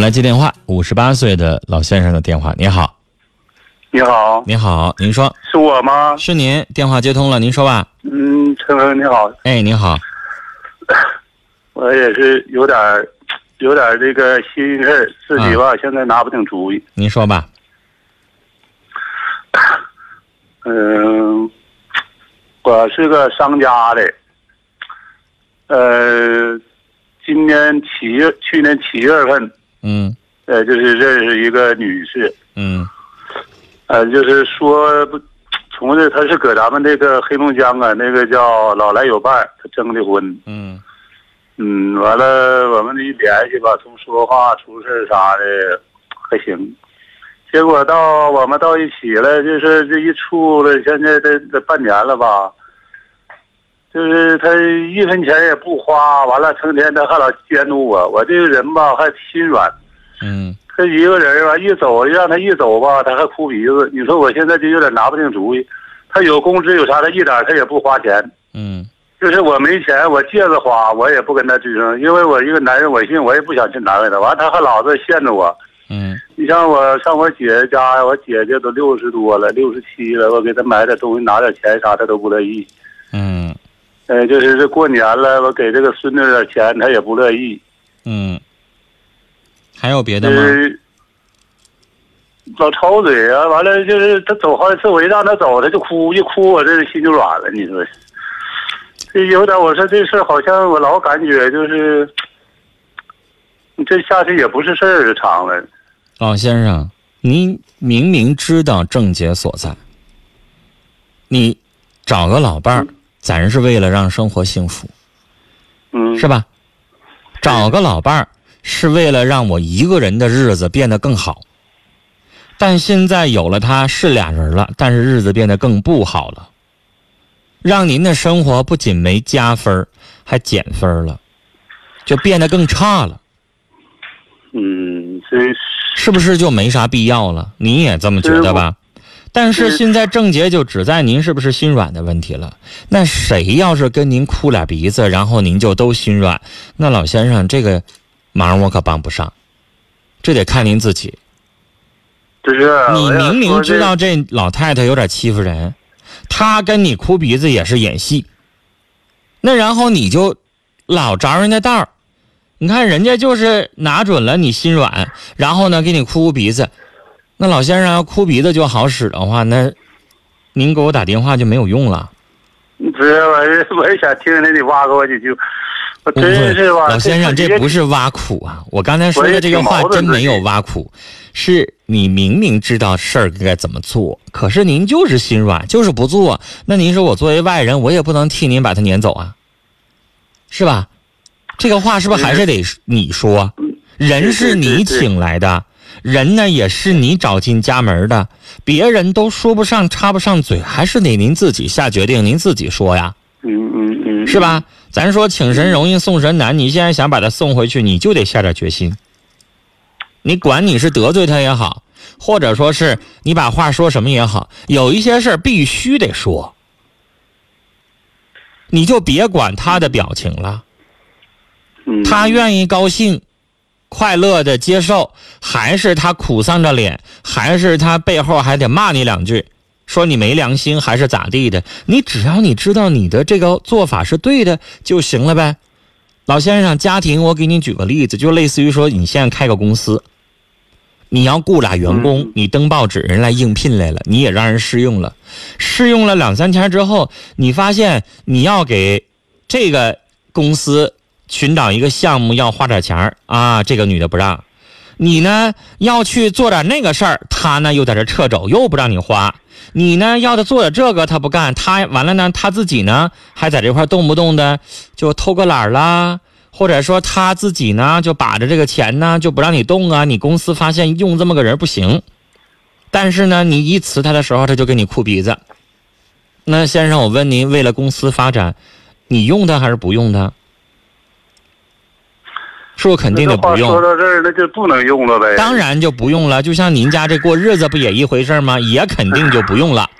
来接电话，五十八岁的老先生的电话。你好，你好，你好，您说是我吗？是您，电话接通了，您说吧。嗯，陈峰你好，哎，你好，我也是有点儿有点儿这个心事儿，自己吧、现在拿不定主意。您说吧。嗯，我是个商家的，呃，今年七月，去年七月份，嗯。呃，就是认识一个女士，嗯。呃，就是说不，从这她是搁咱们这个黑龙江啊，那个叫老来有伴儿，她征的婚。嗯。嗯，完了，我们一联系吧，从说话出事儿啥的还行，结果到我们到一起了，就是这一处了，现在这这半年了吧，就是他一分钱也不花，完了成天他还老监督我，我这个人吧还心软，嗯他一个人吧一走，让他一走吧，他还哭鼻子，你说我现在就有点拿不定主意，他有工资有啥，他一点他也不花钱。嗯就是我没钱，我借着花，我也不跟他吱声，因为我一个男人，我信我也不想去难为他。完，他还老是限制我。嗯你像我上我姐姐家，我姐姐都六十多了，六十七了，我给她买点东西，拿点钱啥，她都不乐意。嗯呃，就是这过年了，我给这个孙女点钱，她也不乐意。嗯，还有别的吗？就是老吵嘴啊，完了就是他走好几次，我一让他走，他就哭，一哭我这心就软了。你说，这有点，我说这事好像我老感觉就是，你这下去也不是事儿，这长了。老先生，您明明知道症结所在，你找个老伴儿，咱是为了让生活幸福，嗯，是吧？找个老伴儿是为了让我一个人的日子变得更好，但现在有了他是俩人了，但是日子变得更不好了，让您的生活不仅没加分儿，还减分儿了，就变得更差了。嗯，是是不是就没啥必要了？你也这么觉得吧？但是是现在症结就只在您是不是心软的问题了。那谁要是跟您哭俩鼻子，然后您就都心软，那老先生这个忙我可帮不上，这得看您自己。就是你明明知道这老太太有点欺负人，她跟你哭鼻子也是演戏，那然后你就老着人家道儿。你看人家就是拿准了你心软，然后呢给你哭哭鼻子。那老先生要哭鼻子就好使的话，那您给我打电话就没有用了。不是，我也我也想听听你挖个我几句，我真是吧，老先生，这这不是挖苦啊！我刚才说的这个话真没有挖苦，是你明明知道事儿该怎么做，可是您就是心软，就是不做。那您说我作为外人，我也不能替您把他撵走啊，是吧？这个话是不是还是得你说？人是你请来的，人呢也是你找进家门的，别人都说不上插不上嘴，还是得您自己下决定，您自己说呀。嗯嗯嗯，是吧？咱说请神容易送神难，你现在想把他送回去，你就得下点决心。你管你是得罪他也好，或者说是你把话说什么也好，有一些事儿必须得说，你就别管他的表情了。嗯？他愿意高兴、快乐的接受，还是他苦丧着脸，还是他背后还得骂你两句，说你没良心，还是咋地的？你只要你知道你的这个做法是对的就行了呗。老先生，家庭我给你举个例子，就类似于说你现在开个公司，你要雇俩员工，嗯你登报纸人来应聘来了，你也让人试用了，试用了两三天之后，你发现你要给这个公司寻找一个项目要花点钱啊，这个女的不让，你呢要去做点那个事儿，她呢又在这掣肘，又不让你花。你呢要他做点这个，他不干，他完了呢，他自己呢还在这块动不动的就偷个懒啦，或者说他自己呢就把着这个钱呢就不让你动啊，你公司发现用这么个人不行，但是呢你一辞他的时候，他就给你哭鼻子。那先生，我问您，为了公司发展，你用他还是不用他？是不肯定的不用说？到这儿，那就不能用了呗。当然就不用了。就像您家这过日子不也一回事吗？也肯定就不用了。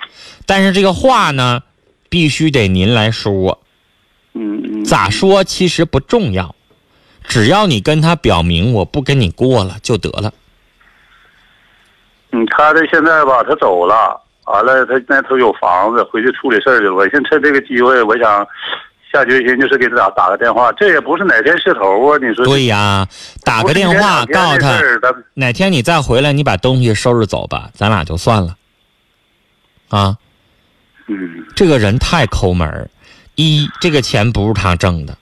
但是这个话呢，必须得您来说。嗯，嗯咋说其实不重要，只要你跟他表明我不跟你过了就得了。嗯，他这现在吧，他走了，完了他那头有房子，回去处理事儿去了。我现趁这个机会，我想下决心，就是给他打打个电话。这也不是哪天是头啊，你说？对呀，打个电话告诉他，哪天你再回来，你把东西收拾走吧，咱俩就算了。啊，嗯，这个人太抠门儿。一，这个钱不是他挣的，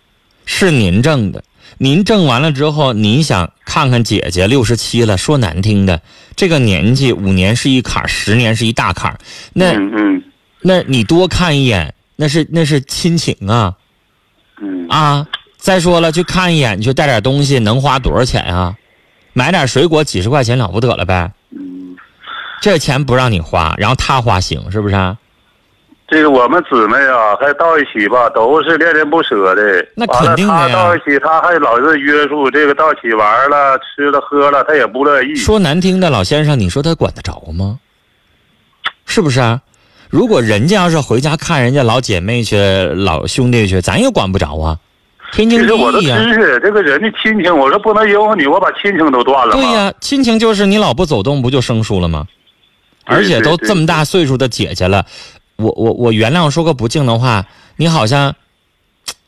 是您挣的。您挣完了之后，您想看看姐姐六十七了，说难听的，这个年纪五年是一坎儿，十年是一大坎儿。那嗯，那你多看一眼，那是那是亲情啊。嗯啊，再说了，去看一眼，你就带点东西，能花多少钱啊？买点水果，几十块钱了不得了呗。嗯，这钱不让你花，然后他花行，是不是？这个我们姊妹啊，还到一起吧，都是恋恋不舍的。那肯定的呀。他到一起，他还老是约束这个到一起玩了、吃了、喝了，他也不乐意。说难听的，老先生，你说他管得着吗？是不是啊？如果人家要是回家看人家老姐妹去、老兄弟去，咱也管不着啊。天经地义呀。其实这个人的亲情，我说不能因为你，我把亲情都断了。对呀，亲情就是你老不走动，不就生疏了吗？而且都这么大岁数的姐姐了。我我我原谅说个不敬的话，你好像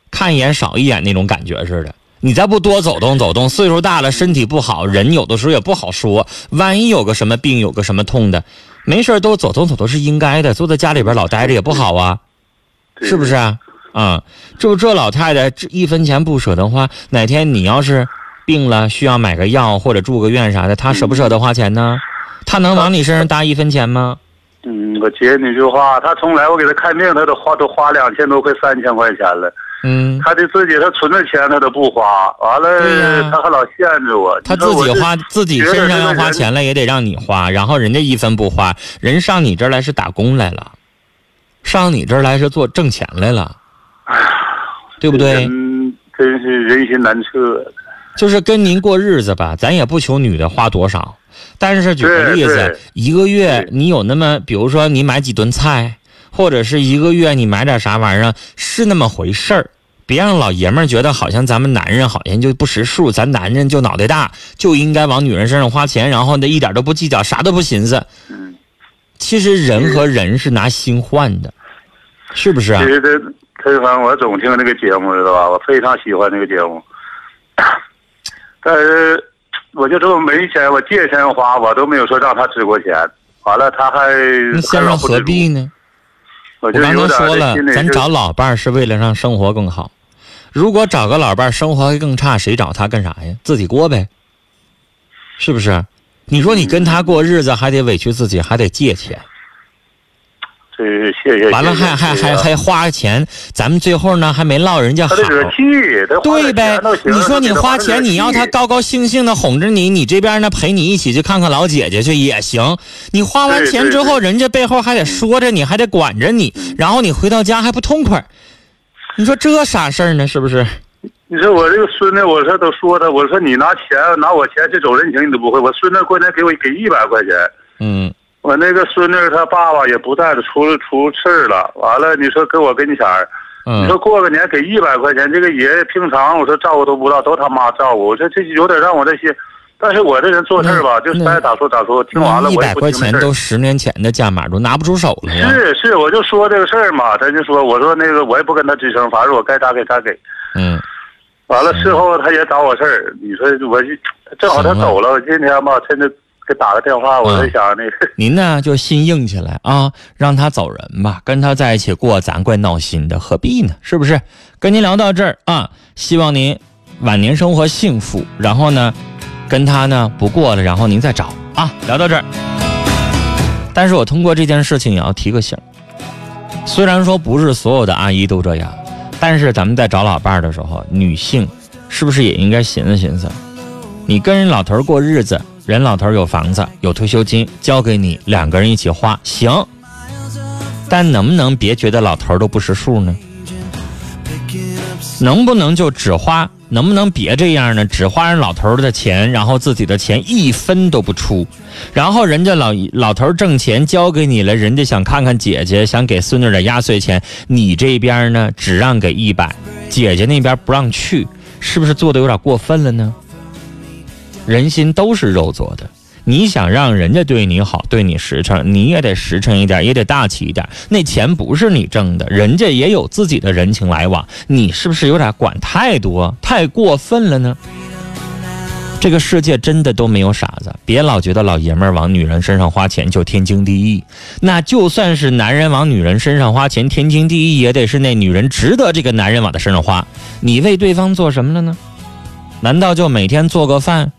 看一眼少一眼那种感觉似的。你再不多走动走动，岁数大了身体不好，人有的时候也不好说。万一有个什么病，有个什么痛的，没事都走走走动是应该的。坐在家里边老待着也不好啊，是不是啊？啊，就这老太太这一分钱不舍得花，哪天你要是病了需要买个药或者住个院啥的，她舍不舍得花钱呢？她能往你身上搭一分钱吗？嗯，我接你句话，她从来我给她看病，她都花都花两千多块三千块钱了。嗯，他的自己他存的钱他都不花，完了他还老限制我。他自己花自己身上要花钱了，也得让你花，然后人家一分不花，人上你这儿来是打工来了，上你这儿来是做挣钱来了，对不对？嗯，真是人心难测。就是跟您过日子吧，咱也不求女的花多少。但是举个例子，一个月你有那么，比如说你买几顿菜，或者是一个月你买点啥玩意儿，是那么回事儿。别让老爷们儿觉得好像咱们男人好像就不识数，咱男人就脑袋大，就应该往女人身上花钱，然后呢一点都不计较，啥都不寻思。嗯，其实人和人是拿心换的，是不是啊？其实这这反正我总听那个节目，知道吧？我非常喜欢那个节目，但是。我就这么没钱，我借钱花，我都没有说让他支过钱。完了，他还那先生何必呢？我刚才说了，咱找老伴儿是为了让生活更好。如果找个老伴儿生活还更差，谁找他干啥呀？自己过呗，是不是？你说你跟他过日子，还得委屈自己，还得借钱。谢谢。完了还还还还花钱，咱们最后呢还没落人家好。惹气，对呗？你说你花钱，你要他高高兴兴的哄着你，你这边呢陪你一起去看看老姐姐去也行。你花完钱之后，人家背后还得说着你，还得管着你，然后你回到家还不痛快。你说这啥事儿呢？是不是？你说我这个孙子，我说都说他，我说你拿钱拿我钱去走人情，你都不会。我孙子过年给我给一百块钱。嗯。我那个孙女她爸爸也不在了，出出事儿了。完了，你说给我跟前儿，你说过个年给一百块钱，这个爷爷平常我说照顾都不到，都他妈照顾。我说这有点让我这些，但是我这人做事儿吧，就是爱咋说咋说。听完了，一百块钱都十年前的价码，都拿不出手了是是，我就说这个事儿嘛，他就说，我说那个我也不跟他吱声，反正我该咋给咋给。嗯。完了，事后他也找我事儿，你说我正好他走了，我今天吧趁着。给打个电话，我在想那个。您呢，就心硬起来啊，让他走人吧，跟他在一起过，咱怪闹心的，何必呢？是不是？跟您聊到这儿啊，希望您晚年生活幸福。然后呢，跟他呢不过了，然后您再找啊。聊到这儿，但是我通过这件事情也要提个醒。虽然说不是所有的阿姨都这样，但是咱们在找老伴儿的时候，女性是不是也应该寻思寻思？你跟人老头过日子。人老头有房子，有退休金，交给你两个人一起花行，但能不能别觉得老头都不识数呢？能不能就只花？能不能别这样呢？只花人老头的钱，然后自己的钱一分都不出，然后人家老老头挣钱交给你了，人家想看看姐姐，想给孙女点压岁钱，你这边呢只让给一百，姐姐那边不让去。是不是做的有点过分了呢？人心都是肉做的，你想让人家对你好，对你实诚，你也得实诚一点，也得大气一点。那钱不是你挣的，人家也有自己的人情来往，你是不是有点管太多，太过分了呢？这个世界真的都没有傻子，别老觉得老爷们儿往女人身上花钱就天经地义。那就算是男人往女人身上花钱天经地义，也得是那女人值得这个男人往她身上花。你为对方做什么了呢？难道就每天做个饭、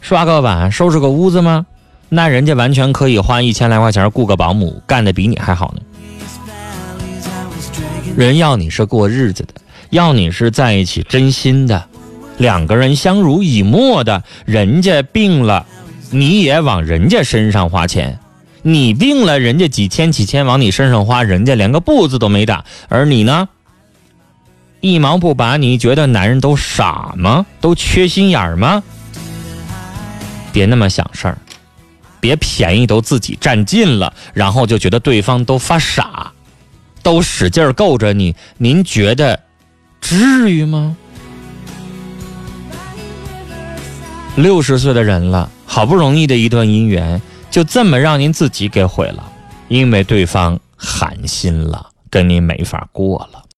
刷个碗、收拾个屋子吗？那人家完全可以花一千来块钱雇个保姆，干的比你还好呢。人要你是过日子的，要你是在一起真心的。两个人相濡以沫的，人家病了，你也往人家身上花钱；你病了，人家几千几千往你身上花，人家连个不字都没打，而你呢，一毛不拔。你觉得男人都傻吗？都缺心眼吗？别那么想事儿，别便宜都自己占尽了，然后就觉得对方都发傻，都使劲够着你，您觉得至于吗？六十岁的人了，好不容易的一段姻缘，就这么让您自己给毁了，因为对方寒心了，跟您没法过了。